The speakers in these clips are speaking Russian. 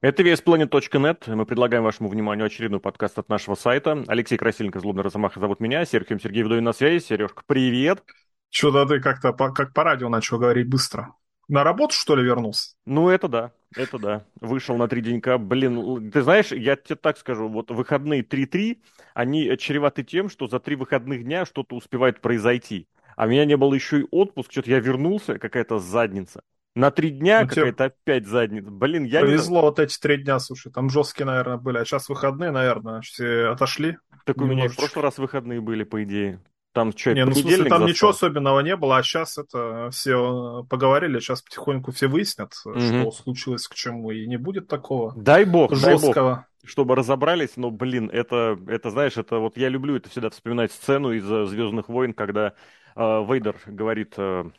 Это VSPlanet.net. Мы предлагаем вашему вниманию очередной подкаст от нашего сайта. Алексей Красильников, Злобный Росомаха зовут меня. Сергей Сергей Вдовин на связи. Сережка, привет. Чё-то ты как-то по, как по радио начал говорить быстро. На работу, что ли, вернулся? Ну, это да, это да. Вышел на три денька. Блин, ты знаешь, я тебе так скажу, вот выходные 3-3, они чреваты тем, что за три выходных дня что-то успевает произойти. А у меня не было еще и отпуск, что-то я вернулся, какая-то задница. На три дня ну, какая-то опять задница. Блин, я Повезло не... вот эти три дня, слушай, там жесткие, наверное, были. А сейчас выходные, наверное, все отошли. Так у меня в прошлый раз выходные были, по идее. Там что, не, ну, смысле, там застал? ничего особенного не было, а сейчас это все поговорили, сейчас потихоньку все выяснят, угу. что случилось к чему, и не будет такого дай бог, жесткого. Дай бог чтобы разобрались, но, блин, это, это, знаешь, это вот я люблю это всегда вспоминать сцену из «Звездных войн», когда э, Вейдер говорит э, Э,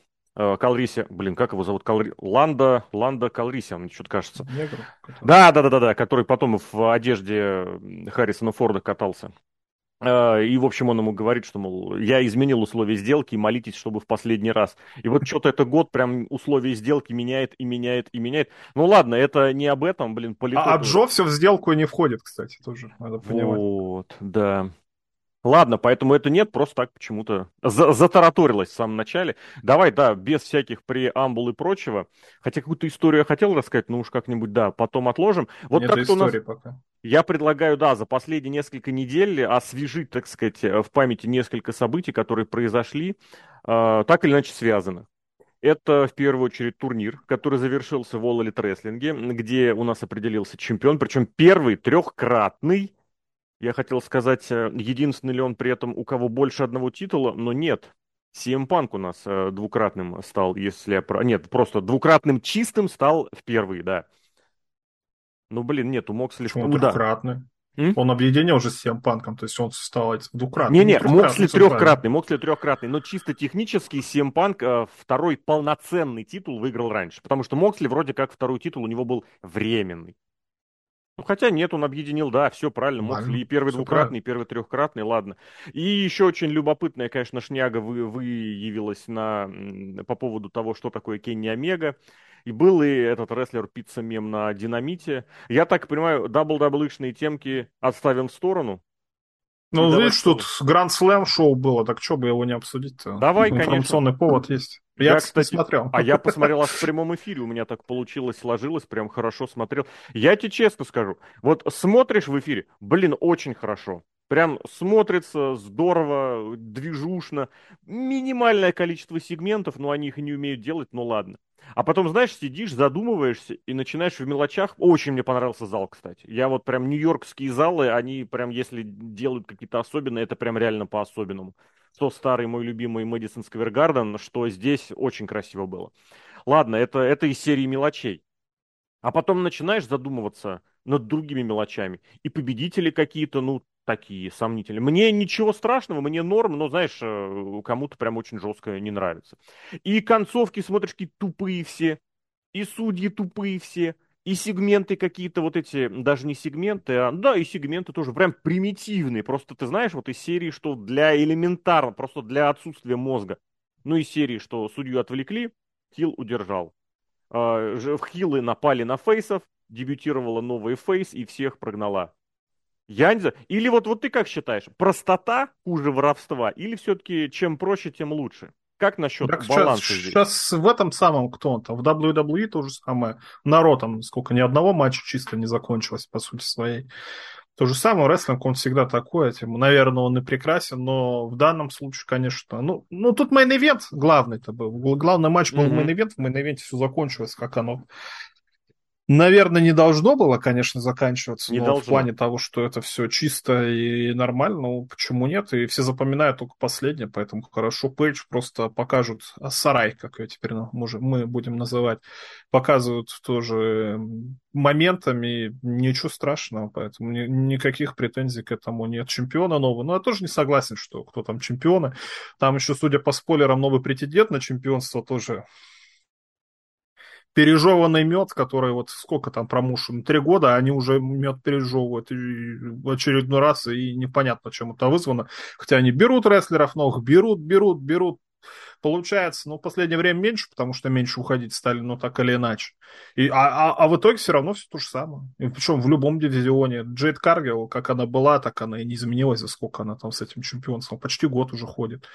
Калриси, блин, как его зовут? Калри... Ланда, Ланда Калриси, мне что-то кажется. Негр, да, да, да, да, да, который потом в одежде Харрисона Форда катался. Э, и, в общем, он ему говорит, что, мол, я изменил условия сделки, молитесь, чтобы в последний раз. И вот что-то это год прям условия сделки меняет и меняет и меняет. Ну ладно, это не об этом, блин, политок. А, а Джо все в сделку не входит, кстати, тоже, надо понимать. Вот, да. Ладно, поэтому это нет, просто так почему-то за затараторилось в самом начале. Давай, да, без всяких преамбул и прочего. Хотя какую-то историю я хотел рассказать, но уж как-нибудь, да, потом отложим. Вот как-то у нас... пока. Я предлагаю, да, за последние несколько недель освежить, так сказать, в памяти несколько событий, которые произошли, э, так или иначе связаны. Это в первую очередь турнир, который завершился в Elite Wrestling, где у нас определился чемпион, причем первый трехкратный я хотел сказать, э, единственный ли он при этом, у кого больше одного титула, но нет. CM Punk у нас э, двукратным стал, если я... Нет, просто двукратным чистым стал в первый, да. Ну, блин, нет, у Моксли... Почему ну, двукратный? М? Он объединил уже с CM Панком, то есть он стал двукратным. Не-не, Моксли трехкратный, Моксли трехкратный, но чисто технически CM Панк э, второй полноценный титул выиграл раньше, потому что Моксли вроде как второй титул у него был временный. Ну, хотя нет, он объединил, да, все правильно. Моксли и первый двукратный, и первый трехкратный, ладно. И еще очень любопытная, конечно, шняга вы, выявилась на, по поводу того, что такое Кенни Омега. И был и этот рестлер пицца мем на динамите. Я так понимаю, WWE-шные темки отставим в сторону. Ну, видишь, тут Grand Slam шоу было, так что бы его не обсудить-то? Давай, Информационный конечно. повод есть. Я, я кстати, смотрел. А я посмотрел аж в прямом эфире, у меня так получилось, сложилось, прям хорошо смотрел. Я тебе честно скажу, вот смотришь в эфире, блин, очень хорошо. Прям смотрится здорово, движушно. Минимальное количество сегментов, но они их не умеют делать, ну ладно. А потом, знаешь, сидишь, задумываешься и начинаешь в мелочах. Очень мне понравился зал, кстати. Я вот прям нью-йоркские залы, они прям, если делают какие-то особенные, это прям реально по-особенному. Что старый мой любимый Мэдисон Сквер Гарден, что здесь очень красиво было. Ладно, это, это из серии мелочей. А потом начинаешь задумываться над другими мелочами. И победители какие-то, ну, такие сомнительные. Мне ничего страшного, мне норм, но, знаешь, э, кому-то прям очень жестко не нравится. И концовки, смотришь, какие тупые все, и судьи тупые все, и сегменты какие-то вот эти, даже не сегменты, а, да, и сегменты тоже прям примитивные. Просто ты знаешь, вот из серии, что для элементарно, просто для отсутствия мозга. Ну, из серии, что судью отвлекли, heel удержал. А, в heel ы напали на face ов, дебютировала новая face и всех прогнала. Я не знаю. Или вот, вот ты как считаешь, простота хуже воровства, или все-таки чем проще, тем лучше? Как насчет так баланса сейчас, здесь? Сейчас в этом самом кто он там, в WWE то же самое. Народ там, сколько, ни одного матча чисто не закончилось, по сути своей. То же самое, рестлинг, он всегда такой, этим, наверное, он и прекрасен, но в данном случае, конечно, ну, ну тут main event главный-то был. Главный матч был mm-hmm. main event, в main event е все закончилось, как оно Наверное, не должно было, конечно, заканчиваться, не но должно. в плане того, что это все чисто и нормально, ну почему нет? И все запоминают только последнее, поэтому хорошо. Пейдж просто покажут сарай, как ее теперь мы будем называть, показывают тоже моментами, ничего страшного, поэтому ни, никаких претензий к этому нет. Чемпиона нового, но я тоже не согласен, что кто там чемпионы. Там еще, судя по спойлерам, новый претендент на чемпионство тоже пережеванный мед, который вот сколько там промушен, три года, они уже мед пережевывают в очередной раз, и непонятно, чем это вызвано. Хотя они берут рестлеров новых, берут, берут, берут, получается, ну, в последнее время меньше, потому что меньше уходить стали, ну, так или иначе. И, а, а, а в итоге все равно все то же самое. И причем в любом дивизионе. Джейд Каргил, как она была, так она и не изменилась, за сколько она там с этим чемпионством. Почти год уже ходит.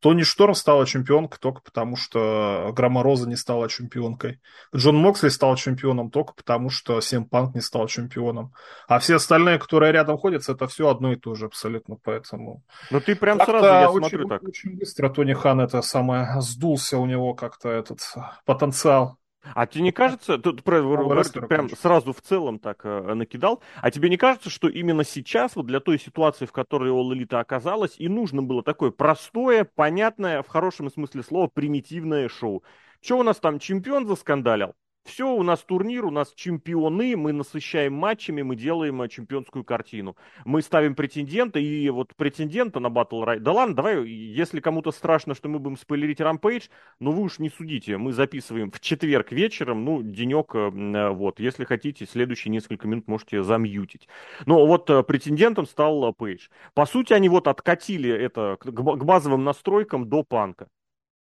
Тони Шторм стала чемпионкой только потому, что Громороза не стала чемпионкой. Джон Моксли стал чемпионом только потому, что Сем Панк не стал чемпионом. А все остальные, которые рядом ходят, это все одно и то же абсолютно, поэтому... Ну ты прям сразу, я очень, смотрю так. Очень быстро Тони Хан это самое, сдулся у него как-то этот потенциал. А тебе не кажется, тут про, ну, прям сразу в целом так э, накидал, а тебе не кажется, что именно сейчас, вот для той ситуации, в которой All Elite оказалась, и нужно было такое простое, понятное, в хорошем смысле слова, примитивное шоу? Что у нас там, чемпион заскандалил? Все, у нас турнир, у нас чемпионы, мы насыщаем матчами, мы делаем э, чемпионскую картину. Мы ставим претендента, и вот претендента на Battle Royale... Да ладно, давай, если кому-то страшно, что мы будем спойлерить Rampage, ну вы уж не судите. Мы записываем в четверг вечером, ну, денек, э, э, вот. Если хотите, следующие несколько минут можете замьютить. Но вот претендентом стал Пейдж. По сути, они вот откатили это к базовым настройкам до панка.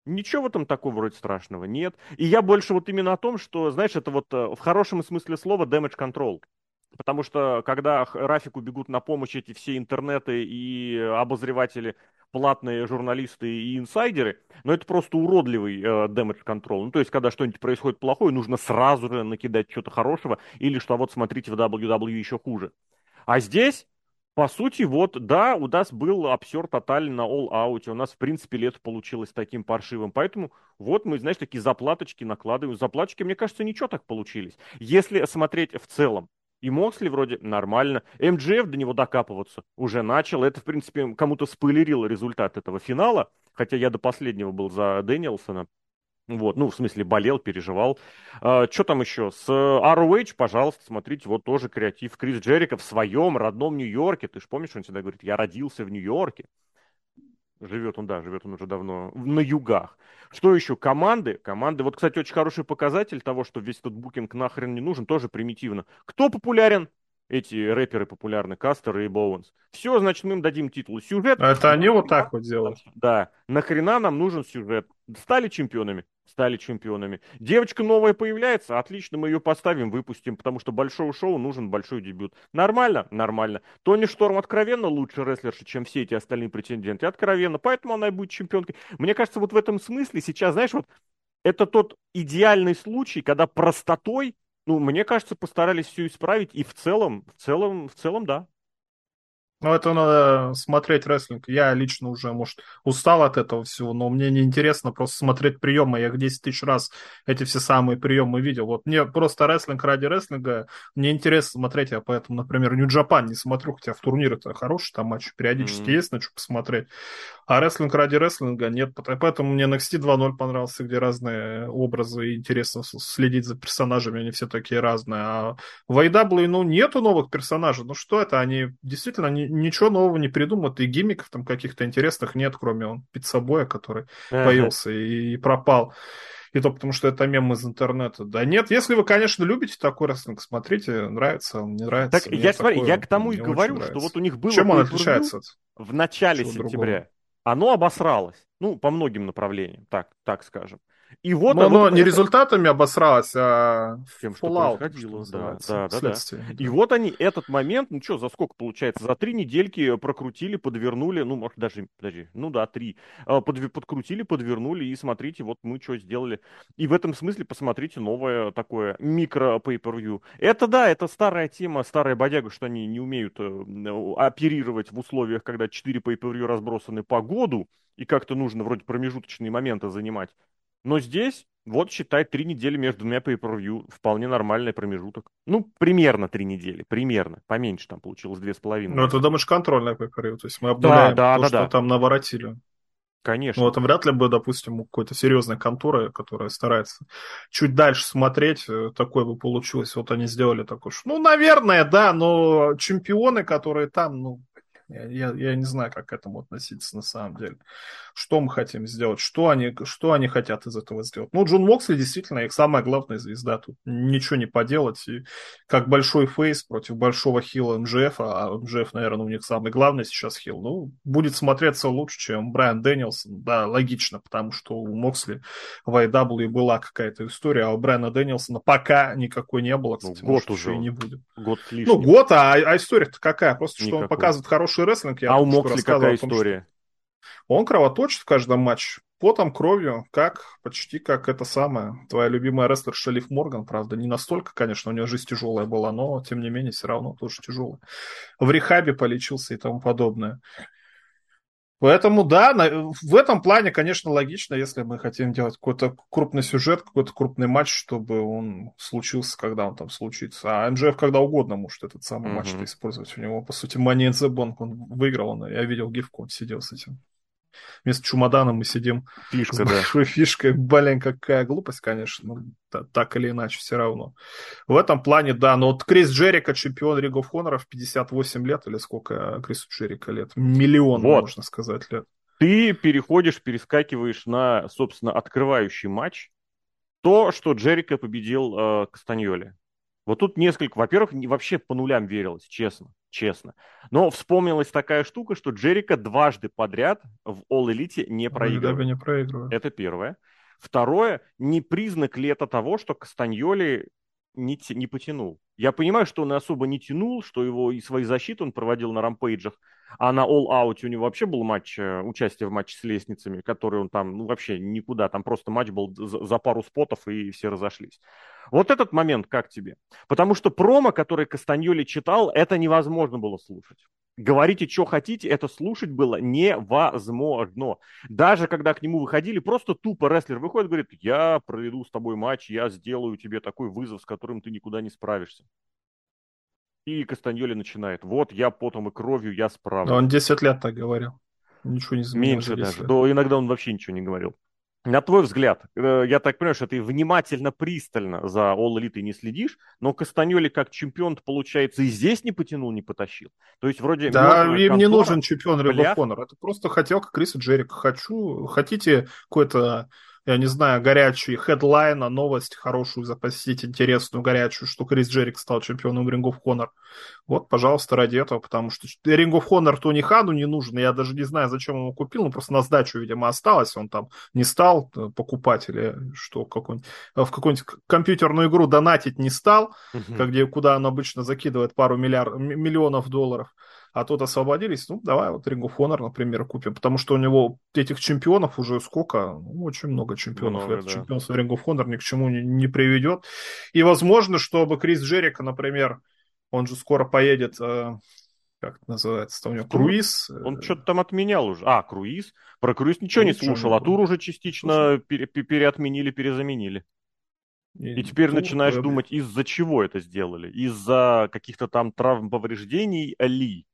Ничего в этом такого вроде страшного нет. И я больше вот именно о том, что, знаешь, это вот э, в хорошем смысле слова damage control. Потому что когда Рафику бегут на помощь эти все интернеты и обозреватели, платные журналисты и инсайдеры, но это просто уродливый э, damage control. Ну, то есть, когда что-нибудь происходит плохое, нужно сразу же накидать что-то хорошего, или что вот смотрите в WWE еще хуже. А здесь по сути, вот, да, у нас был обсер тотально на All Out, у нас, в принципе, лето получилось таким паршивым, поэтому вот мы, знаешь, такие заплаточки накладываем. Заплаточки, мне кажется, ничего так получились. Если смотреть в целом, и Моксли вроде нормально. МДФ до него докапываться уже начал. Это, в принципе, кому-то спойлерило результат этого финала. Хотя я до последнего был за Дэниелсона. Вот, ну, в смысле, болел, переживал. А, что там еще? С ROH, пожалуйста, смотрите, вот тоже креатив. Крис Джерика в своем родном Нью-Йорке. Ты же помнишь, он всегда говорит, я родился в Нью-Йорке. Живет он, да, живет он уже давно на югах. Что еще? Команды. Команды. Вот, кстати, очень хороший показатель того, что весь этот букинг нахрен не нужен, тоже примитивно. Кто популярен? Эти рэперы популярны, Кастер и Боуэнс. Все, значит, мы им дадим титул. Сюжет... А это они вот так вот делают? Да. Нахрена нам нужен сюжет? Стали чемпионами? Стали чемпионами. Девочка новая появляется? Отлично, мы ее поставим, выпустим, потому что большого шоу нужен большой дебют. Нормально? Нормально. Тони Шторм откровенно лучше рестлерша, чем все эти остальные претенденты. Откровенно. Поэтому она и будет чемпионкой. Мне кажется, вот в этом смысле сейчас, знаешь, вот это тот идеальный случай, когда простотой ну, мне кажется, постарались все исправить, и в целом, в целом, в целом, да. Ну, это надо смотреть рестлинг. Я лично уже, может, устал от этого всего, но мне не интересно просто смотреть приемы. Я 10 тысяч раз эти все самые приемы видел. Вот мне просто рестлинг ради рестлинга, мне интересно смотреть. Я поэтому, например, Нью-Джапан не смотрю, хотя в турнире это хороший там матч периодически mm-hmm. есть на что посмотреть. А рестлинг ради рестлинга нет. Поэтому мне NXT 2.0 понравился, где разные образы, и интересно следить за персонажами, они все такие разные. А в AEW, ну, нету новых персонажей. Ну, что это? Они действительно не, ничего нового не придумают, и гиммиков там каких-то интересных нет, кроме он пиццабоя, который ага. появился и, и пропал. И то потому, что это мем из интернета. Да нет, если вы, конечно, любите такой рестлинг, смотрите, нравится, не нравится. Так я, смотри, я к тому и говорю, что вот у них было... Чем он отличается? В начале сентября. Другого? оно обосралось. Ну, по многим направлениям, так, так скажем. И вот Но оно, оно не результатами обосралось, а тем, что Fallout, происходило. Что да, да, да, да. И вот они этот момент, ну что, за сколько получается? За три недельки прокрутили, подвернули, ну, может, даже, подожди, ну да, три. А, под, подкрутили, подвернули, и смотрите, вот мы что сделали. И в этом смысле посмотрите новое такое микро pay per Это да, это старая тема, старая бодяга, что они не умеют э, оперировать в условиях, когда 4 pay per разбросаны по году, и как-то нужно вроде промежуточные моменты занимать. Но здесь, вот считай, три недели между двумя pay-per-view, вполне нормальный промежуток. Ну, примерно три недели, примерно. Поменьше там получилось две с половиной. Ну, это думаешь контрольная pay-per-view, то есть мы обнуляем да, да, то, да, что да. там наворотили. Конечно. Ну, это вряд ли бы, допустим, у какой-то серьезной конторы, которая старается чуть дальше смотреть, э, такое бы получилось. Вот они сделали такое. Ну, наверное, да, но чемпионы, которые там, ну, я, я, я не знаю, как к этому относиться на самом деле. Что мы хотим сделать, что они, что они хотят из этого сделать. Ну, Джон Моксли действительно их самая главная звезда, тут ничего не поделать. И как большой фейс против большого хила MJF, а MJF, наверное, у них самый главный сейчас хил, ну, будет смотреться лучше, чем Брайан Дэнилсон. Да, логично, потому что у Моксли в AEW была какая-то история, а у Брайана Дэнилсона пока никакой не было, кстати, ну, год может, уже и не будет. Год Ну, год, а, а история-то какая? Просто, Никакой. что он показывает хороший рестлинг. Я а у Моксли какая том, история? Он кровоточит в каждом матче. Потом, кровью, как, почти как это самое. Твоя любимая рестлерша Лив Морган, правда, не настолько, конечно, у нее жизнь тяжелая была, но, тем не менее, все равно тоже тяжелая. В рехабе полечился и тому подобное. Поэтому, да, на, в этом плане, конечно, логично, если мы хотим делать какой-то крупный сюжет, какой-то крупный матч, чтобы он случился, когда он там случится. А МЖФ когда угодно может этот самый mm-hmm. матч использовать. У него, по сути, Money in the Bank он выиграл, он, я видел гифку, он сидел с этим вместо чемодана мы сидим Фишка, с да. большой фишкой. Блин, какая глупость, конечно, но так или иначе все равно. В этом плане, да, но вот Крис Джерика, чемпион Ring of Honor в 58 лет, или сколько Крису Джерика лет? Миллион, вот. можно сказать, лет. Ты переходишь, перескакиваешь на, собственно, открывающий матч. То, что Джерика победил э, Кастаньоли. Вот тут несколько, во-первых, вообще по нулям верилось, честно, честно. Но вспомнилась такая штука, что Джерика дважды подряд в All Elite не проигрывает. не проигрывает. Это первое. Второе, не признак ли это того, что Кастаньоли не, не потянул. Я понимаю, что он особо не тянул, что его и свои защиты он проводил на рампейджах, а на All Out у него вообще был матч, э, участие в матче с лестницами, который он там, ну, вообще никуда, там просто матч был за, за пару спотов, и все разошлись. Вот этот момент как тебе? Потому что промо, который Кастаньоли читал, это невозможно было слушать. Говорите, что хотите, это слушать было невозможно. Даже когда к нему выходили, просто тупо рестлер выходит, говорит, я проведу с тобой матч, я сделаю тебе такой вызов, с которым ты никуда не справишься. И Кастаньоли начинает, вот я потом и кровью, я справлюсь. Но он 10 лет так говорил. Ничего не изменилось. Меньше даже. То иногда он вообще ничего не говорил. На твой взгляд, э, я так понимаю, что ты внимательно, пристально за All Elite не следишь, но Кастаньоли как чемпион, получается, и здесь не потянул, не потащил. То есть вроде... Да, им контора, не нужен чемпион Ring of Honor. Это просто хотелка Криса Джерика. Хочу, хотите какой-то я не знаю, горячий хедлайн, а новость хорошую запасить, интересную, горячую, что Крис Джерик стал чемпионом Ring of Honor. Вот, пожалуйста, ради этого, потому что Ring of Honor Тони Хану не нужен, я даже не знаю, зачем он его купил, ну, просто на сдачу, видимо, осталось, он там не стал э, покупать или что, какой в какую-нибудь компьютерную игру донатить не стал, uh-huh. где, куда он обычно закидывает пару миллиард, миллионов долларов а тут освободились, ну, давай вот Ring of Honor, например, купим, потому что у него этих чемпионов уже сколько, ну, очень много чемпионов, много, это да. чемпионство Ring of Honor ни к чему не, не приведет, и возможно, чтобы Крис Джерика, например, он же скоро поедет, э, как это называется, у него круиз. Он э, что-то там отменял уже. А, круиз. Про круиз ничего не слушал, а тур уже частично пере- переотменили, перезаменили. И, и теперь тур, начинаешь думать, из-за чего это сделали? Из-за каких-то там травм, повреждений Али?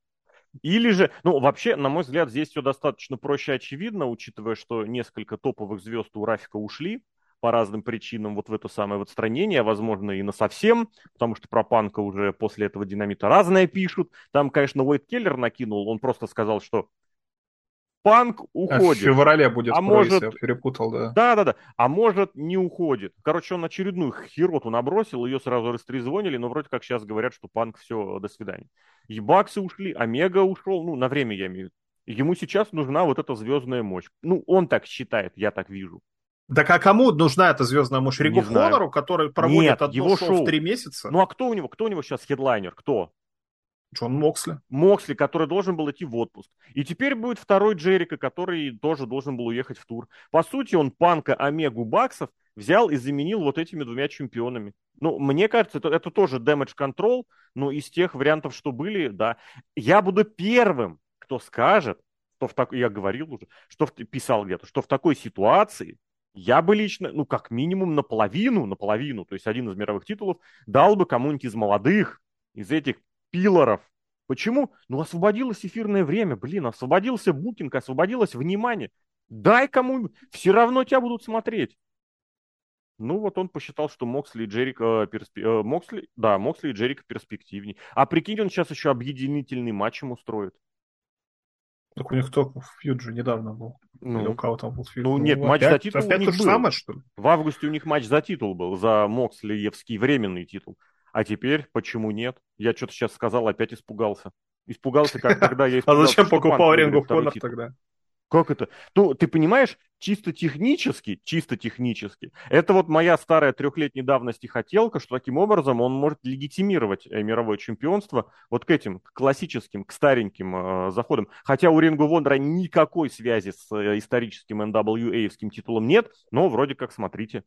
Или же, ну, вообще, на мой взгляд, здесь все достаточно проще очевидно, учитывая, что несколько топовых звезд у Рафика ушли по разным причинам вот в это самое вот отстранение, возможно, и на совсем, потому что про Панка уже после этого динамита разное пишут. Там, конечно, Уэйт Келлер накинул, он просто сказал, что Панк уходит. А в феврале будет, а может... я перепутал, да. Да-да-да, а может не уходит. Короче, он очередную хероту набросил, ее сразу растрезвонили, но вроде как сейчас говорят, что Панк все, до свидания. И Баксы ушли, Омега ушел, ну, на время я имею в виду. Ему сейчас нужна вот эта звездная мощь. Ну, он так считает, я так вижу. Так а кому нужна эта звездная мощь? Рингу Хонору, который проводит Нет, одно его шоу, шоу в три месяца? Ну а кто у него? Кто у него сейчас хедлайнер? Кто? Джон Моксли. Моксли, который должен был идти в отпуск. И теперь будет второй Джерика, который тоже должен был уехать в тур. По сути, он Панка, Омегу, Баксов взял и заменил вот этими двумя чемпионами. Ну, мне кажется, это, это тоже damage control, но из тех вариантов, что были, да. Я буду первым, кто скажет, что в так... я говорил уже, что в... писал где-то, что в такой ситуации я бы лично, ну, как минимум наполовину, наполовину, то есть один из мировых титулов, дал бы кому-нибудь из молодых, из этих пилоров. Почему? Ну, освободилось эфирное время, блин, освободился букинг, освободилось внимание. Дай кому все равно тебя будут смотреть. Ну, вот он посчитал, что Моксли и Джерик... Э, перспи... э, Моксли... Да, Моксли и Джерик перспективней. А прикинь, он сейчас еще объединительный матч им устроит. Так у них только фьюд же недавно был. Ну, Или у кого там был фьюд? Ну, нет, ну, матч опять, за титул опять у них то же был. самое, что ли? В августе у них матч за титул был, за Мокслиевский временный титул. А теперь почему нет? Я что-то сейчас сказал, опять испугался. Испугался, как тогда я испугался. А зачем покупал Рингу Хонор тогда? Как это? Ну, ты понимаешь, чисто технически, чисто технически, это вот моя старая трехлетней давности хотелка, что таким образом он может легитимировать э, мировое чемпионство вот к этим к классическим, к стареньким э, заходам. Хотя у Рингу Вондера никакой связи с э, историческим NWA-евским титулом нет, но вроде как, смотрите,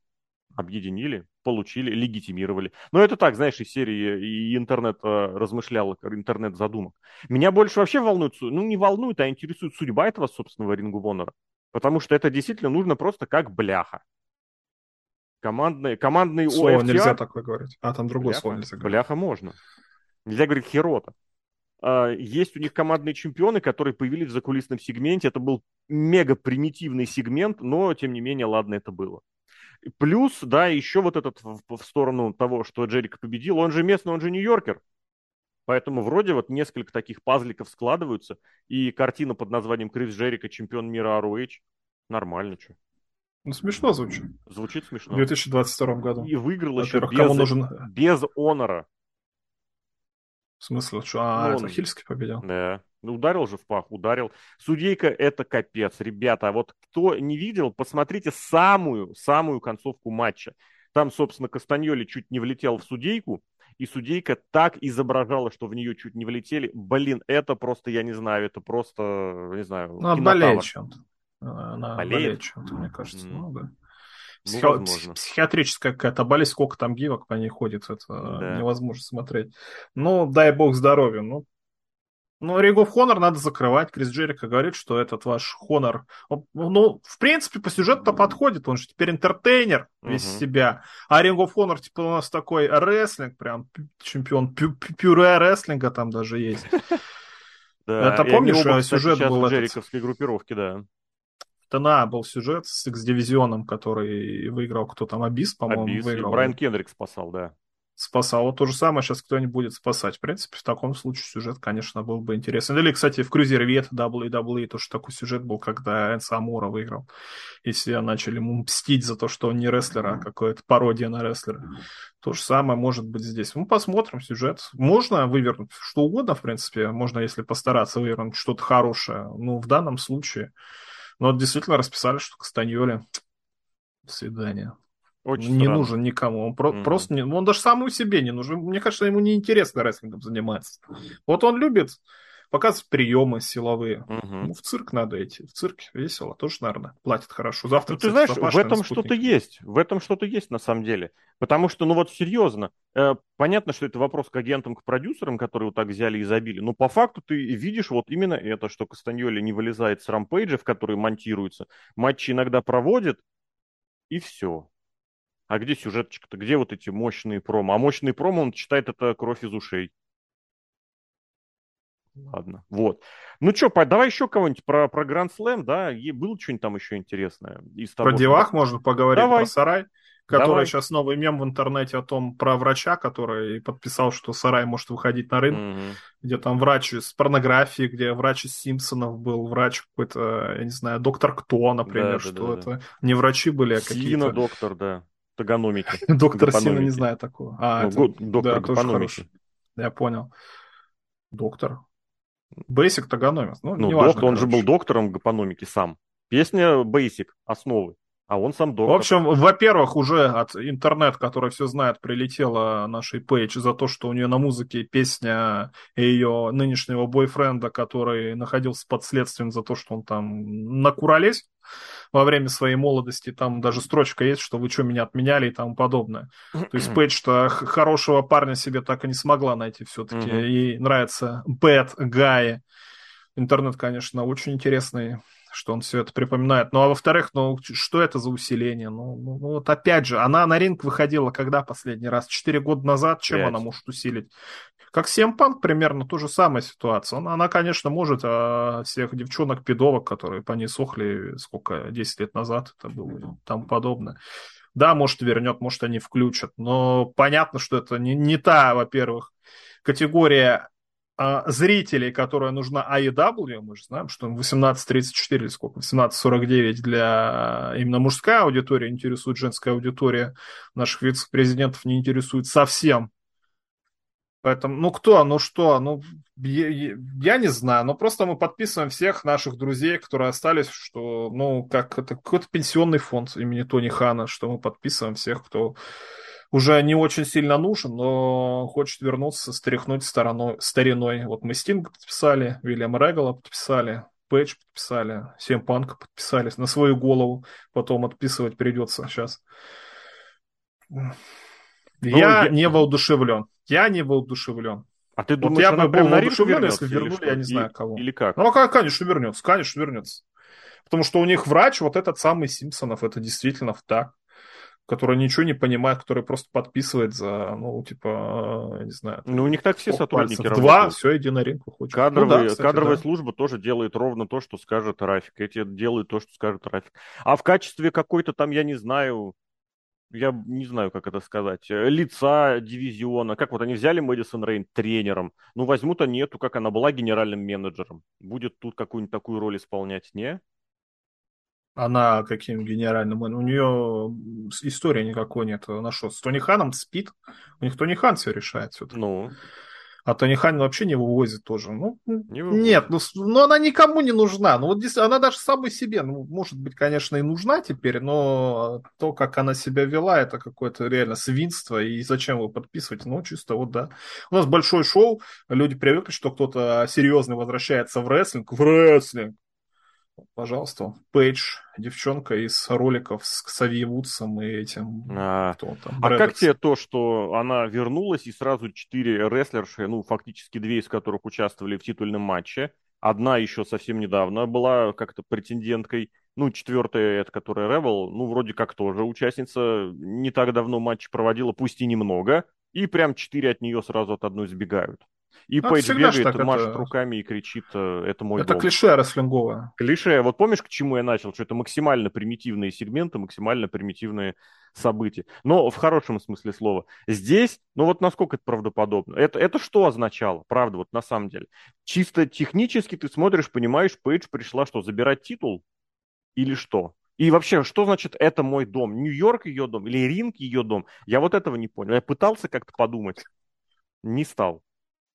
объединили, получили, легитимировали. Но это так, знаешь, из серии и интернет э, размышлял, интернет задумок. Меня больше вообще волнует, ну не волнует, а интересует судьба этого собственного Рингу Вонора. Потому что это действительно нужно просто как бляха. Командный, командный Слово OFTR... нельзя такое говорить. А, там другое бляха, слово нельзя говорить. Бляха можно. Нельзя говорить херота. А, есть у них командные чемпионы, которые появились в закулисном сегменте. Это был мега примитивный сегмент, но, тем не менее, ладно, это было. Плюс, да, еще вот этот в, в сторону того, что Джерик победил, он же местный, он же нью-йоркер. Поэтому вроде вот несколько таких пазликов складываются, и картина под названием Крис Джерика, чемпион мира ROH, нормально, что. Ну, смешно звучит. Звучит смешно. В 2022 году. И выиграл еще без, нужен... без онора. В смысле, что? А, ну, это он... Хильский победил? Да. Ну, ударил же в пах, ударил. Судейка это капец, ребята. А вот кто не видел, посмотрите самую, самую концовку матча. Там, собственно, Кастаньоли чуть не влетел в судейку, и судейка так изображала, что в нее чуть не влетели. Блин, это просто, я не знаю, это просто, не знаю, Ну, она болеет чем-то. Она болеет, болеет чем-то, мне кажется. Mm. Ну, да. Психи... Ну, психиатрическая какая-то болезнь, сколько там гивок по ней ходит, это да. невозможно смотреть. Ну, дай бог здоровья. Ну, ну, Ring of Honor надо закрывать. Крис Джерика говорит, что этот ваш Honor... Ну, в принципе, по сюжету-то подходит. Он же теперь интертейнер весь uh-huh. себя. А Ring of Honor, типа, у нас такой рестлинг, прям чемпион пю пюре рестлинга там даже есть. Это помнишь, сюжет был... Джериковской группировке, да. ТНА был сюжет с X-дивизионом, который выиграл кто там, Абис, по-моему, Абис, выиграл. Брайан Кендрик спасал, да спасало. То же самое сейчас кто-нибудь будет спасать. В принципе, в таком случае сюжет, конечно, был бы интересен. Или, кстати, в Крузервет WWE тоже такой сюжет был, когда Энса Амура выиграл. И все начали ему мстить за то, что он не рестлер, а какая-то пародия на рестлера. То же самое может быть здесь. Мы посмотрим сюжет. Можно вывернуть что угодно, в принципе. Можно, если постараться вывернуть что-то хорошее. Ну, в данном случае. Но действительно расписали, что Кастаньоли. До свидания. Очень не странно. нужен никому. Он про- mm-hmm. просто не, он даже самому себе не нужен. Мне кажется, ему не интересно рестлингом заниматься. Вот он любит показывать приемы силовые. Угу. Ну, в цирк надо идти. В цирк весело. Тоже, наверное, платят хорошо. Завтра, ну, ты знаешь, в этом что-то есть. В этом что-то есть на самом деле. Потому что, ну вот серьезно, э, понятно, что это вопрос к агентам, к продюсерам, которые вот так взяли и забили. Но по факту ты видишь вот именно это, что Кастаньоли не вылезает с рампейджа, в который монтируется. Матчи иногда проводит, и все. А где сюжеточка-то? Где вот эти мощные промо? А мощные промо, он читает это кровь из ушей. Ладно, вот. Ну что, давай еще кого-нибудь про, про Гранд Слэм, да? И было что-нибудь там еще интересное? Из того, про что... можно поговорить, давай. про сарай, который давай. сейчас новый мем в интернете о том, про врача, который подписал, что сарай может выходить на рынок, угу. где там врач из порнографии, где врач из Симпсонов был, врач какой-то, я не знаю, доктор кто, например, да, что да, да, это да. не врачи были, а какие-то... Доктор, да тагономики. Доктор Сина не знаю такого. А, ну, это, доктор да, Я понял. Доктор. Basic тагономис. Ну, ну неважно, доктор, он же был доктором гапономики сам. Песня Basic, основы. А он сам доктор. В общем, во-первых, уже от интернет, который все знает, прилетела нашей Пейдж за то, что у нее на музыке песня ее нынешнего бойфренда, который находился под следствием за то, что он там накуролесь во время своей молодости. Там даже строчка есть, что вы что, меня отменяли и тому подобное. То есть Пейдж-то хорошего парня себе так и не смогла найти все-таки. Mm-hmm. Ей нравится Bad Guy. Интернет, конечно, очень интересный что он все это припоминает. Ну, а во-вторых, ну, что это за усиление? Ну, ну, ну, вот опять же, она на ринг выходила когда последний раз? Четыре года назад? Чем 5. она может усилить? Как Семпанк примерно то же самая ситуация. Она, она конечно, может а всех девчонок-педовок, которые по ней сохли сколько, 10 лет назад это было и тому подобное. Да, может, вернет, может, они включат. Но понятно, что это не, не та, во-первых, категория зрителей, которая нужна AEW, мы же знаем, что 18.34 или сколько, 18.49 для именно мужская аудитория интересует, женская аудитория наших вице-президентов не интересует совсем. Поэтому, ну кто, ну что, ну я, я не знаю, но просто мы подписываем всех наших друзей, которые остались, что, ну, как это какой-то пенсионный фонд имени Тони Хана, что мы подписываем всех, кто уже не очень сильно нужен, но хочет вернуться, стряхнуть стороной, стариной. Вот мы Стинг подписали, Вильям Регала подписали, Пэтч подписали, Семь Панка подписали на свою голову, потом отписывать придется сейчас. Ну, я, я не воодушевлен. Я не воодушевлен. А ты думаешь, вот я бы был воодушевлен, если вернули, я не знаю кого. Или как? Ну, конечно, вернется, конечно, вернется. Потому что у них врач, вот этот самый Симпсонов, это действительно так который ничего не понимает, который просто подписывает за, ну, типа, не знаю. Ну, у них так все сотрудники работают. Два, все, иди на ринг уходишь. Кадровые, ну, да, кстати, кадровая да. служба тоже делает ровно то, что скажет Рафик. Эти делают то, что скажет Рафик. А в качестве какой-то там, я не знаю, я не знаю, как это сказать, э, лица дивизиона, как вот они взяли Мэдисон Рейн тренером, ну возьмут они эту, как она была генеральным менеджером, будет тут какую-нибудь такую роль исполнять, не? Она каким генеральным... У нее истории никакой нет. Она что, с Тони Ханом спит? У них Тони Хан все решает. Все ну... А Тони Хан вообще не вывозит тоже. Ну, не вывозит. Нет, ну, ну она никому не нужна. Ну, вот здесь она даже самой себе, ну, может быть, конечно, и нужна теперь, но то, как она себя вела, это какое-то реально свинство. И зачем его подписывать? Ну, чисто вот, да. У нас большое шоу, люди привыкли, что кто-то серьезный возвращается в рестлинг. В рестлинг! Пожалуйста, Пейдж, девчонка из роликов с Ксави Вудсом и этим. А, кто там, а как тебе то, что она вернулась и сразу четыре рестлерши, ну, фактически две из которых участвовали в титульном матче, одна еще совсем недавно была как-то претенденткой, ну, четвертая, это которая Ревел, ну, вроде как тоже участница, не так давно матч проводила, пусть и немного, и прям четыре от нее сразу от одной сбегают. И ну, Пейдж бегает, так, машет это... руками и кричит, э, это мой Это дом. клише рестлинговое. Клише. Вот помнишь, к чему я начал? Что это максимально примитивные сегменты, максимально примитивные события. Но в хорошем смысле слова. Здесь, ну вот насколько это правдоподобно? Это, это что означало? Правда, вот на самом деле. Чисто технически ты смотришь, понимаешь, Пейдж пришла что, забирать титул? Или что? И вообще, что значит это мой дом? Нью-Йорк ее дом или Ринг ее дом? Я вот этого не понял. Я пытался как-то подумать. Не стал.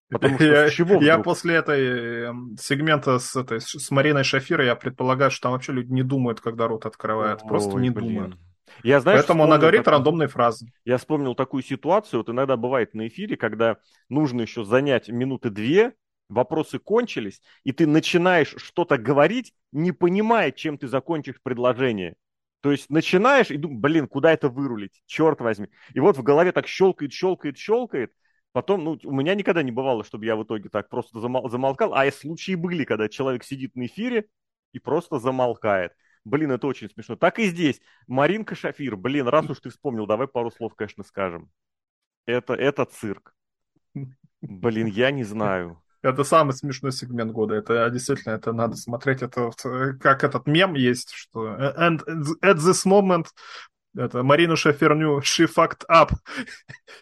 Потому что я, чего я после этой эм, сегмента с, этой, с Мариной Шафирой, я предполагаю, что там вообще люди не думают, когда рот открывают. Ой, просто не блин. думают. Я, знаешь, Поэтому она говорит такую, рандомные фразы. Я вспомнил такую ситуацию, вот иногда бывает на эфире, когда нужно еще занять минуты две, вопросы кончились, и ты начинаешь что-то говорить, не понимая, чем ты закончишь предложение. То есть начинаешь и думаешь, блин, куда это вырулить, черт возьми. И вот в голове так щелкает, щелкает, щелкает, Потом, ну, у меня никогда не бывало, чтобы я в итоге так просто замол- замолкал, а случаи были, когда человек сидит на эфире и просто замолкает. Блин, это очень смешно. Так и здесь. Маринка Шафир, блин, раз уж ты вспомнил, давай пару слов, конечно, скажем. Это, это цирк. Блин, я не знаю. Это самый смешной сегмент года. Это действительно, это надо смотреть. Это как этот мем есть, что and at this moment это Марину Шаферню she fucked up.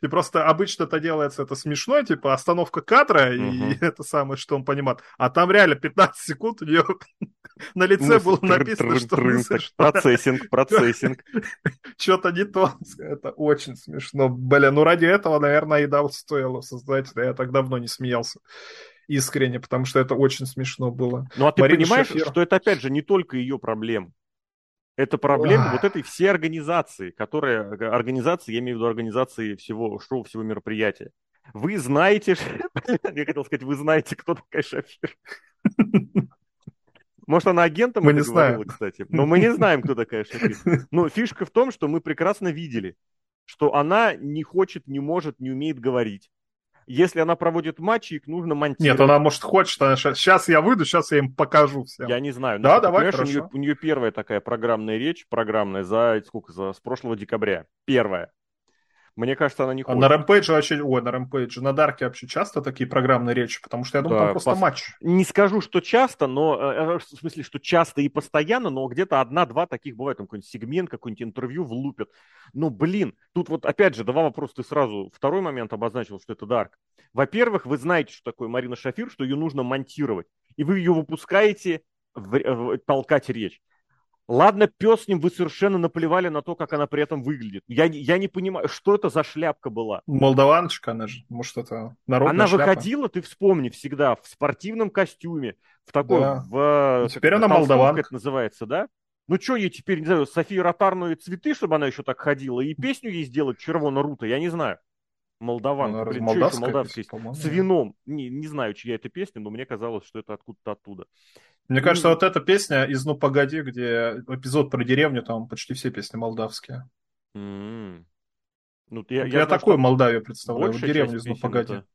И просто обычно это делается, это смешно, типа остановка кадра, угу. и это самое, что он понимает. А там реально 15 секунд у нее на лице было написано, что... Процессинг, процессинг. Что-то не то. Это очень смешно. Блин, ну ради этого, наверное, и да, стоило создать. Я так давно не смеялся искренне, потому что это очень смешно было. Ну а ты Марина понимаешь, что это опять же не только ее проблема. Это проблема вот этой всей организации, которая, организации, я имею в виду организации всего шоу, всего мероприятия. Вы знаете, я хотел сказать, вы знаете, кто такая Шафир. Может, она агентом мы не знаем. кстати. Но мы не знаем, кто такая Шафир. Но фишка в том, что мы прекрасно видели, что она не хочет, не может, не умеет говорить если она проводит матчи, их нужно монтировать. Нет, она, может, хочет, она сейчас я выйду, сейчас я им покажу всем. Я не знаю. Да, давай, хорошо. У нее, у нее первая такая программная речь, программная, за сколько, за, с прошлого декабря. Первая. Мне кажется, она не А хочет. на Рэмпейдже вообще, ой, на Рэмпейдже, на Дарке вообще часто такие программные речи, потому что я думаю, Да, там просто пос- матч. Не скажу, что часто, но э, э, в смысле, что часто и постоянно, но где-то одна-два таких бывает, там какой-нибудь сегмент, какой-нибудь интервью влупят. Но, блин, тут вот опять же два вопроса. Ты сразу второй момент обозначил, что это Дарк. Во-первых, вы знаете, что такое Марина Шафир, что ее нужно монтировать, и вы ее выпускаете в- в- толкать речь. Ладно, пес с ним, вы совершенно наплевали на то, как она при этом выглядит. Я, не- я не понимаю, что это за шляпка была. Молдаваночка, она же, может, это народная Она шляпа. выходила, ты вспомни, всегда в спортивном костюме, в такой, Да. в... И теперь как она молдаванка. это называется, да? Ну что ей теперь, не знаю, Софии Ротарную цветы, чтобы она еще так ходила, и песню ей сделать червона рута, я не знаю. Молдаванка, Она блин, что еще молдавская песня, С вином. Не, не знаю, чья это песня, но мне казалось, что это откуда-то оттуда. Мне кажется, Ну, вот эта песня из «Ну, погоди», где эпизод про деревню, там почти все песни молдавские. м. Ну, я, Я, я знаю, такую Молдавию представляю, вот деревню из «Ну, погоди». это-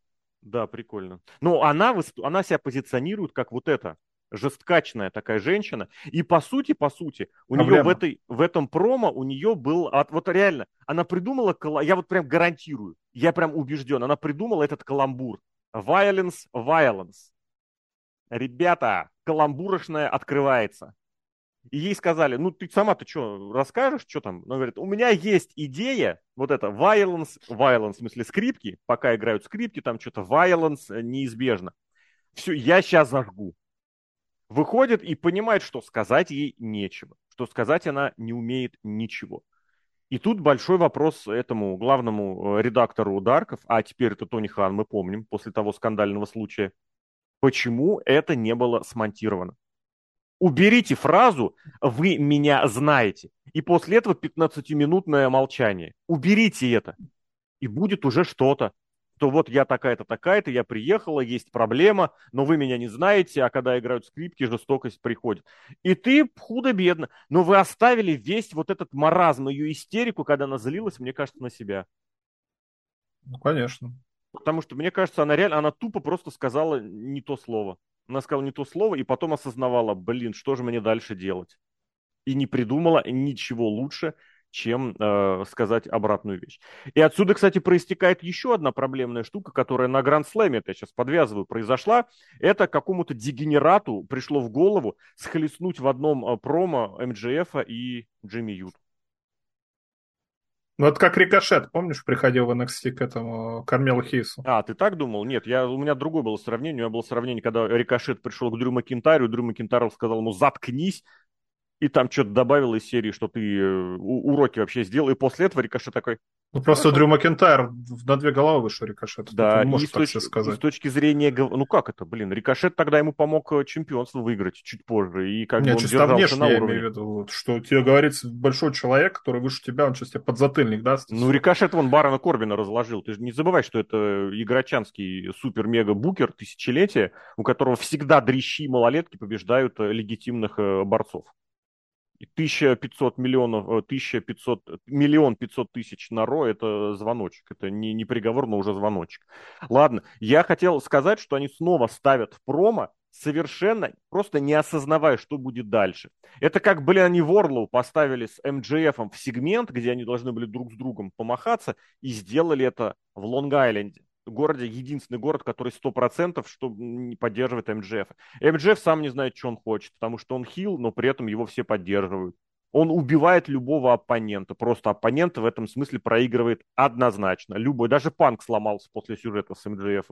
Да, прикольно. Но она, она себя позиционирует как вот эта жесткачная такая женщина. И по сути, по сути, у нее в, Проблема. этой, в этом промо у нее был... от- Вот реально, она придумала... Я вот прям гарантирую, я прям убежден, она придумала этот каламбур. Violence, violence. Ребята, каламбурошная открывается. И ей сказали, ну ты сама-то что, расскажешь, что там? Она говорит, у меня есть идея, вот это violence, violence, в смысле скрипки, пока играют скрипки, там что-то violence э, неизбежно. Все, я сейчас зажгу. Выходит и понимает, что сказать ей нечего, что сказать она не умеет ничего. И тут большой вопрос этому главному э, редактору Дарков, а теперь это Тони Хан, мы помним, после того скандального случая, почему это не было смонтировано. Уберите фразу «Вы меня знаете». И после этого 15-минутное молчание. Уберите это. И будет уже что-то. То вот я такая-то, такая-то, я приехала, есть проблема, но вы меня не знаете, а когда играют скрипки, жестокость приходит. И ты худо-бедно. Но вы оставили весь вот этот маразм, ее истерику, когда она злилась, мне кажется, на себя. Ну, конечно. Потому что, мне кажется, она реально, она тупо просто сказала не то слово. Она сказала не то слово и потом осознавала, блин, что же мне дальше делать? И не придумала ничего лучше, чем э, сказать обратную вещь. И отсюда, кстати, проистекает еще одна проблемная штука, которая на Гранд Слэме, это я сейчас подвязываю, произошла. Это какому-то дегенерату пришло в голову схлестнуть в одном э, промо МДФ и Джимми Ют. Ну, это как Рикошет, помнишь, приходил в NXT к этому Кармелу Хейсу? А, ты так думал? Нет, я, у меня другое было сравнение. У меня было сравнение, когда Рикошет пришел к Дрю Макинтарю, Дрю Макинтарь сказал ему «заткнись», и там что-то добавил из серии, что ты э, уроки вообще сделал, и после этого Рикошет такой, Ну, просто Дрю Макентайр на две головы вышел Рикошет. да, не и можешь с, так точки, и с сказать. точки зрения, ну как это, блин, Рикошет тогда ему помог э, чемпионство выиграть чуть позже, и как бы Нет, он чисто внешне на я уровне. имею в виду, вот, что тебе говорится большой человек, который выше тебя, он сейчас тебе подзатыльник даст. Ну. Рикошет вон Барона Корбина разложил. Ты же не забывай, что это игрочанский супер-мега-букер тысячелетия, у которого всегда дрищи и малолетки побеждают э, легитимных борцов. И 1500 миллионов, э, 1500, миллион 500 тысяч на Ро – это звоночек. Это не, не приговор, но уже звоночек. Ладно, я хотел сказать, что они снова ставят в промо, совершенно просто не осознавая, что будет дальше. Это как, блин, они Ворлоу поставили с МДФ в сегмент, где они должны были друг с другом помахаться, и сделали это в Лонг-Айленде. Городе, единственный город, который 100% что не поддерживает МДФ. МДФ сам не знает, что он хочет, потому что он хил, но при этом его все поддерживают. Он убивает любого оппонента. Просто оппонент в этом смысле проигрывает однозначно. Любой. Даже Панк сломался после сюжета с МДФ.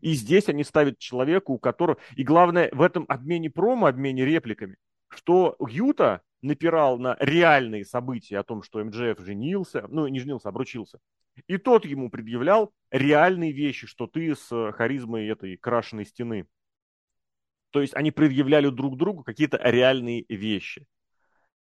И здесь они ставят человека, у которого... И главное, в этом обмене промо, обмене репликами, что Юта напирал на реальные события о том, что МДФ женился, ну, не женился, обручился. И тот ему предъявлял реальные вещи, что ты с харизмой этой крашеной стены. То есть они предъявляли друг другу какие-то реальные вещи.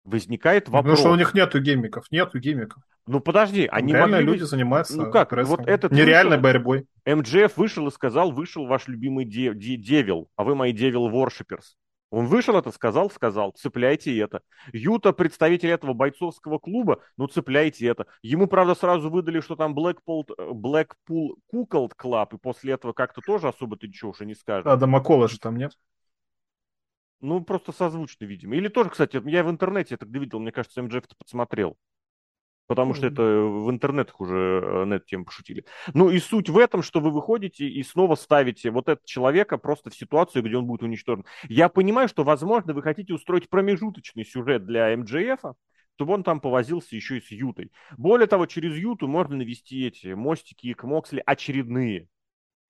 Возникает вопрос. Потому что у них нету гиммиков, нету гиммиков. Ну подожди, они реально могли... люди занимаются Ну как, вот этот нереальной вышел- борьбой. МДФ вышел и сказал, вышел ваш любимый де- де- девил, а вы мои девил воршиперс. Он вышел это, сказал, сказал, цепляйте это. Юта, представитель этого бойцовского клуба, ну цепляйте это. Ему, правда, сразу выдали, что там Blackpool, Blackpool Cuckold Club, и после этого как-то тоже особо ты ничего уже не скажешь. Адама Кола же там нет. Ну, просто созвучно, видимо. Или тоже, кстати, я в интернете это где видел, мне кажется, МДФ это подсмотрел. Потому что это в интернетах уже э, на эту тему пошутили. Ну и суть в этом, что вы выходите и снова ставите вот этого человека просто в ситуацию, где он будет уничтожен. Я понимаю, что, возможно, вы хотите устроить промежуточный сюжет для МДФ, чтобы он там повозился еще и с Ютой. Более того, через Юту можно навести эти мостики к Моксли очередные.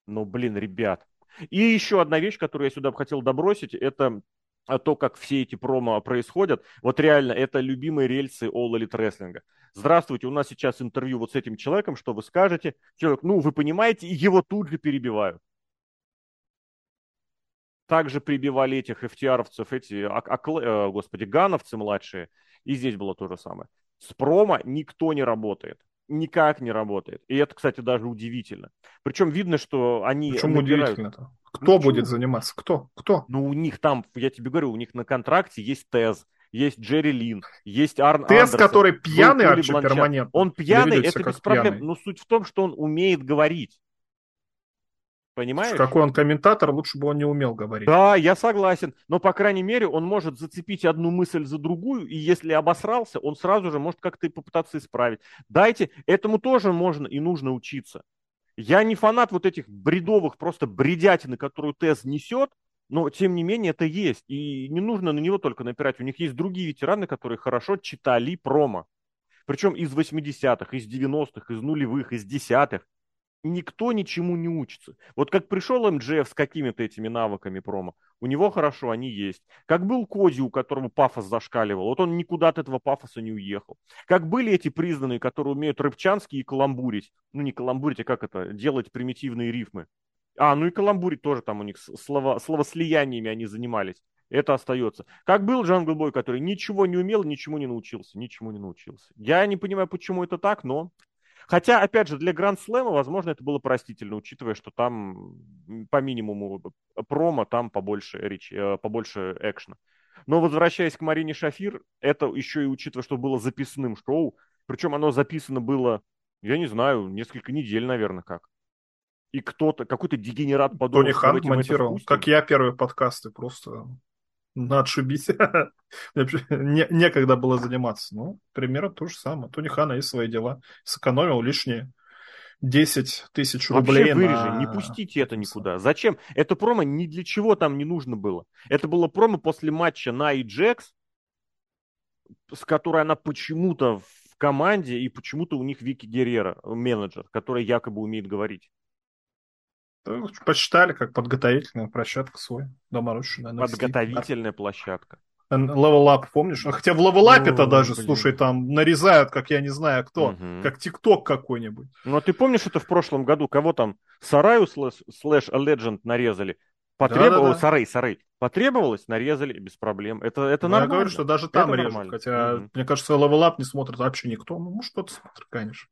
Ну, блин, ребят. И еще одна вещь, которую я сюда бы хотел добросить, это то, как все эти промо происходят. Вот реально, это любимые рельсы All Elite Wrestling здравствуйте, у нас сейчас интервью вот с этим человеком, что вы скажете? Человек, ну, вы понимаете, его тут же перебивают. Также прибивали этих FTR-овцев, эти, а, а, господи, гановцы младшие, и здесь было то же самое. С промо никто не работает. Никак не работает. И это, кстати, даже удивительно. Причем видно, что они... Почему набирают... удивительно-то? Кто ну, будет заниматься? Кто? Кто? Ну, у них там, я тебе говорю, у них на контракте есть тез есть Джерри Лин, есть Арн Тест, Андерсон, который пьяный вообще перманентно. Он пьяный, это без проблем. Пьяный. Но суть в том, что он умеет говорить. Понимаешь? Какой он комментатор, лучше бы он не умел говорить. Да, я согласен. Но, по крайней мере, он может зацепить одну мысль за другую, и если обосрался, он сразу же может как-то попытаться исправить. Дайте, этому тоже можно и нужно учиться. Я не фанат вот этих бредовых просто бредятины, которую Тез несет, но, тем не менее, это есть. И не нужно на него только напирать. У них есть другие ветераны, которые хорошо читали промо. Причем из 80-х, из 90-х, из нулевых, из десятых. Никто ничему не учится. Вот как пришел МДФ с какими-то этими навыками промо, у него хорошо, они есть. Как был Коди, у которого пафос зашкаливал, вот он никуда от этого пафоса не уехал. Как были эти признанные, которые умеют рыбчанские и каламбурить. Ну, не каламбурить, а как это, делать примитивные рифмы. А, ну и каламбурить тоже там у них слово, словослияниями они занимались. Это остается. Как был Джангл Бой, который ничего не умел, ничему не научился. Ничему не научился. Я не понимаю, почему это так, но... Хотя, опять же, для Гранд Слэма, возможно, это было простительно, учитывая, что там по минимуму промо, там побольше, речи, э, побольше экшена. Но возвращаясь к Марине Шафир, это еще и учитывая, что было записанным шоу, причем оно записано было, я не знаю, несколько недель, наверное, как. И кто-то, какой-то дегенерат подумал, Тони Хан монтировал, как я первые подкасты, просто отшибись. Не, некогда было заниматься. Ну, примерно то же самое. Тони Хана есть свои дела. Сэкономил лишние 10 тысяч рублей. Вообще вырежи, на... не пустите это никуда. Зачем? Это промо ни для чего там не нужно было. Это было промо после матча на и Джекс, с которой она почему-то в команде, и почему-то у них Вики Геррера, менеджер, который якобы умеет говорить. Посчитали, как подготовительная площадка свой, доморощенная. Подготовительная площадка. Левелап, помнишь? А хотя в левелапе-то даже, блин. слушай, там нарезают, как я не знаю кто, угу. как ТикТок какой-нибудь. Ну, а ты помнишь это в прошлом году, кого там Сараю слэш, слэш Legend нарезали? Потребовалось, да, да, да. Сарей, Сарей. Потребовалось, нарезали без проблем. Это, это нормально. Я говорю, что даже там это режут. Нормально. Хотя, угу. мне кажется, левелап не смотрит вообще никто. Ну, может, кто-то смотрит, конечно.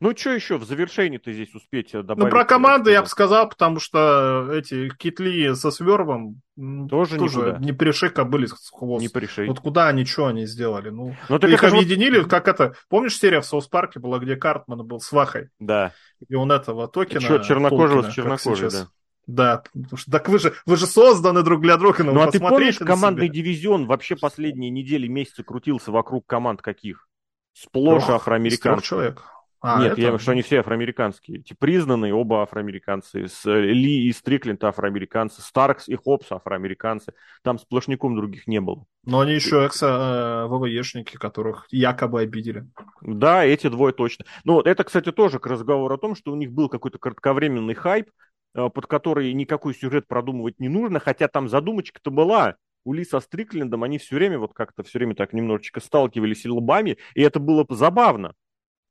Ну, что еще в завершении ты здесь успеть э, добавить? Ну, про команды я бы сказал, потому что эти китли со свервом тоже, тоже не пришей были с хвост. Не пришей. Вот куда они, что они сделали? Ну, Но ну, их объединили, вот... как это, помнишь, серия в Соус Парке была, где Картман был с Вахой? Да. И он этого токена... Чё, чернокожего Толкина, с чернокожей, да. Да, что, так вы же, вы же созданы друг для друга. Ну, ну а ты помнишь, командный себя? дивизион вообще последние недели, месяцы крутился вокруг команд каких? Сплошь Трех, афроамериканцев. человек. А, Нет, это... я что они все афроамериканские. Эти признанные оба афроамериканцы. С, э, Ли и Стрикленд афроамериканцы. Старкс и Хопс афроамериканцы. Там сплошняком других не было. Но они еще экс-ВВЕшники, э, которых якобы обидели. Да, эти двое точно. Ну, это, кстати, тоже к разговору о том, что у них был какой-то кратковременный хайп, э, под который никакой сюжет продумывать не нужно, хотя там задумочка-то была. У Ли со Стриклендом они все время вот как-то все время так немножечко сталкивались лбами, и это было забавно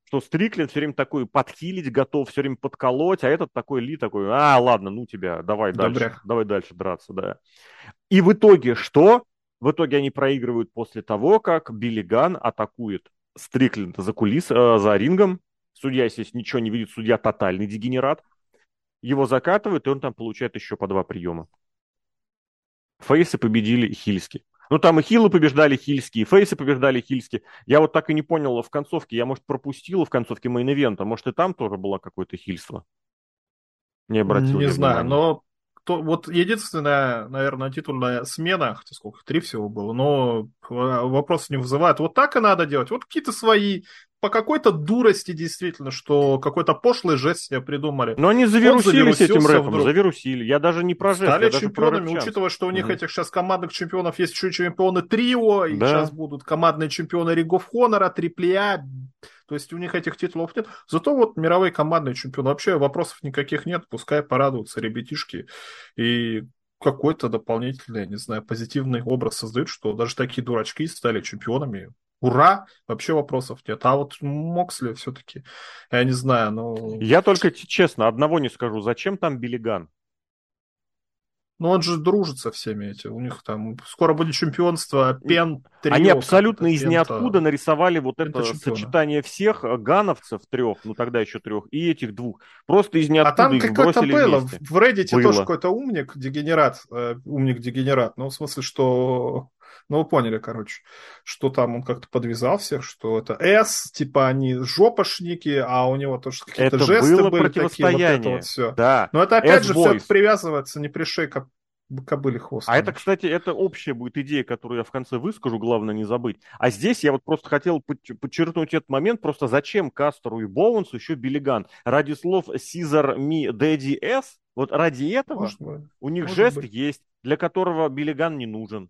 что Стриклин все время такой подхилить готов, все время подколоть, а этот такой Ли такой, а, ладно, ну тебя, давай дальше, Добряк. давай дальше драться, да. И в итоге что? В итоге они проигрывают после того, как Билли Ган атакует Стрикленда за кулис, э, за рингом. Судья, естественно, ничего не видит, судья тотальный дегенерат. Его закатывают, и он там получает еще по два приема. Фейсы победили Хильски. Ну, там и хилы побеждали хильские, и фейсы побеждали хильские. Я вот так и не понял в концовке. Я, может, пропустил в концовке мейн-ивента. Может, и там тоже было какое-то хильство? Не обратил Не знаю, внимания. но то, вот единственная, наверное, титульная смена, хотя сколько, три всего было, но вопрос не вызывает. Вот так и надо делать. Вот какие-то свои по какой-то дурости действительно, что какой-то пошлый жест себе придумали. Но они завирусились этим рэпом, вдруг. завирусили. Я даже не про жест, Стали чемпионами, учитывая, что у них угу. этих сейчас командных чемпионов есть еще чемпионы трио, и да. сейчас будут командные чемпионы Ring of Honor, AAA, то есть у них этих титулов нет. Зато вот мировые командные чемпионы, вообще вопросов никаких нет, пускай порадуются ребятишки. И какой-то дополнительный, не знаю, позитивный образ создают, что даже такие дурачки стали чемпионами ура, вообще вопросов нет. А вот Моксли все-таки, я не знаю, но... Я только честно одного не скажу, зачем там Билиган? Ну, он же дружит со всеми этими. У них там скоро будет чемпионство Пен трио, Они абсолютно из ниоткуда нарисовали вот это сочетание всех гановцев трех, ну тогда еще трех, и этих двух. Просто из ниоткуда А там какой-то было. Вместе. В Reddit было. тоже какой-то умник, дегенерат, э, умник-дегенерат. Ну, в смысле, что ну, вы поняли, короче, что там он как-то подвязал всех, что это S, типа они жопошники, а у него тоже какие-то жесты было были такие, вот это вот все. Да. Но это опять же все это привязывается не при шее как кобыли хвост. А это, кстати, это общая будет идея, которую я в конце выскажу, главное не забыть. А здесь я вот просто хотел подчеркнуть этот момент, просто зачем Кастеру и Боунсу еще Биллиган? Ради слов Caesar Me Daddy S, вот ради этого у них жест быть. есть, для которого Биллиган не нужен.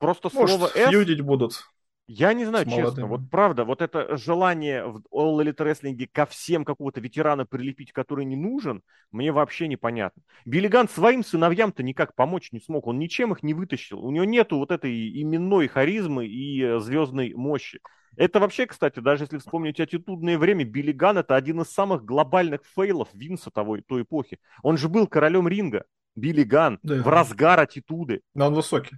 Просто Может, слово S... фьюдить будут. Я не знаю, честно, вот правда, вот это желание в All Elite Wrestling ко всем какого-то ветерана прилепить, который не нужен, мне вообще непонятно. Биллиган своим сыновьям-то никак помочь не смог, он ничем их не вытащил. У него нету вот этой именной харизмы и э, звездной мощи. Это вообще, кстати, даже если вспомнить аттитудное время, Биллиган это один из самых глобальных фейлов Винса того, той эпохи. Он же был королем ринга. Биллиган да. в разгар аттитуды. Но он высокий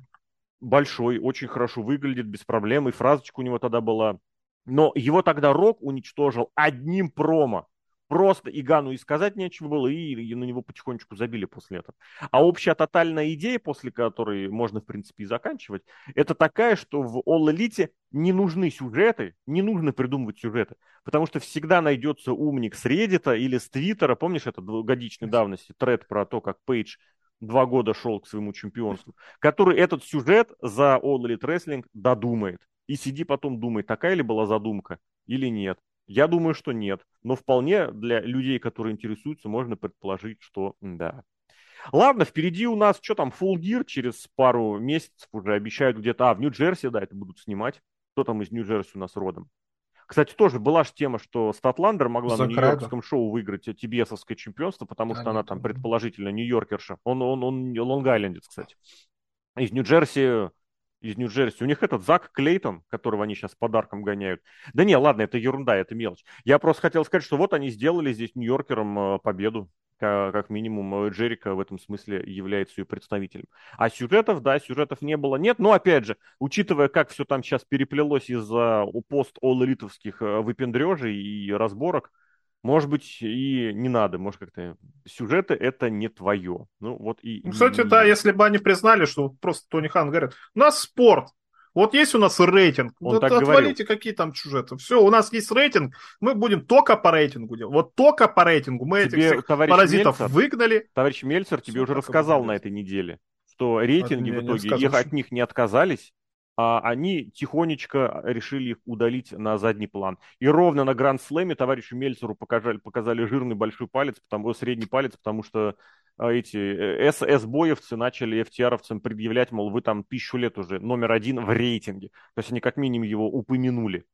большой, очень хорошо выглядит, без проблем, и фразочка у него тогда была. Но его тогда Рок уничтожил одним промо. Просто Игану и сказать нечего было, и, и на него потихонечку забили после этого. А общая тотальная идея, после которой можно, в принципе, и заканчивать, это такая, что в All Elite не нужны сюжеты, не нужно придумывать сюжеты, потому что всегда найдется умник с Reddit или с Твиттера, помнишь, это двухгодичной давности тред про то, как Пейдж два года шел к своему чемпионству, который этот сюжет за All Elite Wrestling додумает. И сиди потом думай, такая ли была задумка или нет. Я думаю, что нет. Но вполне для людей, которые интересуются, можно предположить, что да. Ладно, впереди у нас, что там, Full Gear через пару месяцев уже обещают где-то, а, в Нью-Джерси, да, это будут снимать. Кто там из Нью-Джерси у нас родом? Кстати, тоже была же тема, что Статландер могла на нью-йоркском шоу выиграть TBS-овское чемпионство, потому что она там предположительно нью-йоркерша. Он, он, он лонг-айлендец, кстати. Из Нью-Джерси из Нью-Джерси. У них этот Зак Клейтон, которого они сейчас подарком гоняют. Да не, ладно, это ерунда, это мелочь. Я просто хотел сказать, что вот они сделали здесь Нью-Йоркером э, победу как минимум Джерика в этом смысле является ее представителем. А сюжетов, да, сюжетов не было, нет. Но опять же, учитывая, как все там сейчас переплелось из-за пост-оллитовских э, выпендрежей и разборок, может быть, и не надо, может, как-то сюжеты это не твое. Ну, вот и... Ну, кстати, да, если бы они признали, что просто Тони Хан говорит, у нас спорт, вот есть у нас рейтинг. Он вот так отвалите, говорил. какие там сюжеты. Все, у нас есть рейтинг, мы будем только по рейтингу делать. Вот только по рейтингу. Мы тебе, этих всех паразитов Мельцер, выгнали. Товарищ Мельцер тебе уже рассказал на этой неделе, что рейтинги в итоге, их от них не отказались, они тихонечко решили их удалить на задний план. И ровно на Гранд Слэме товарищу Мельцеру показали, показали жирный большой палец, потому, средний палец, потому что а, эти э, СС-боевцы начали FTR-овцам предъявлять, мол, вы там тысячу лет уже номер один в рейтинге. То есть они как минимум его упомянули.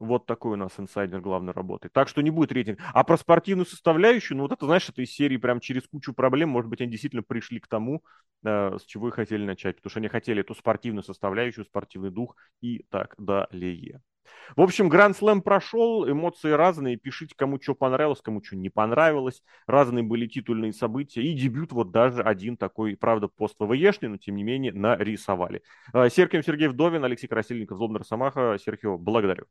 Вот такой у нас инсайдер главной работает. Так что не будет рейтинга. А про спортивную составляющую, ну вот это, знаешь, это из серии прям через кучу проблем, может быть, они действительно пришли к тому, э, с чего и хотели начать. Потому что они хотели эту спортивную составляющую, спортивный дух и так далее. В общем, Гранд Слэм прошел, эмоции разные, пишите, кому что понравилось, кому что не понравилось. Разные были титульные события. И дебют вот даже один такой, правда, пост ВВЕшный, но тем не менее нарисовали. Э, Серхием Сергей Вдовин, Алексей Красильников, Злобный Росомаха. Серхио, благодарю.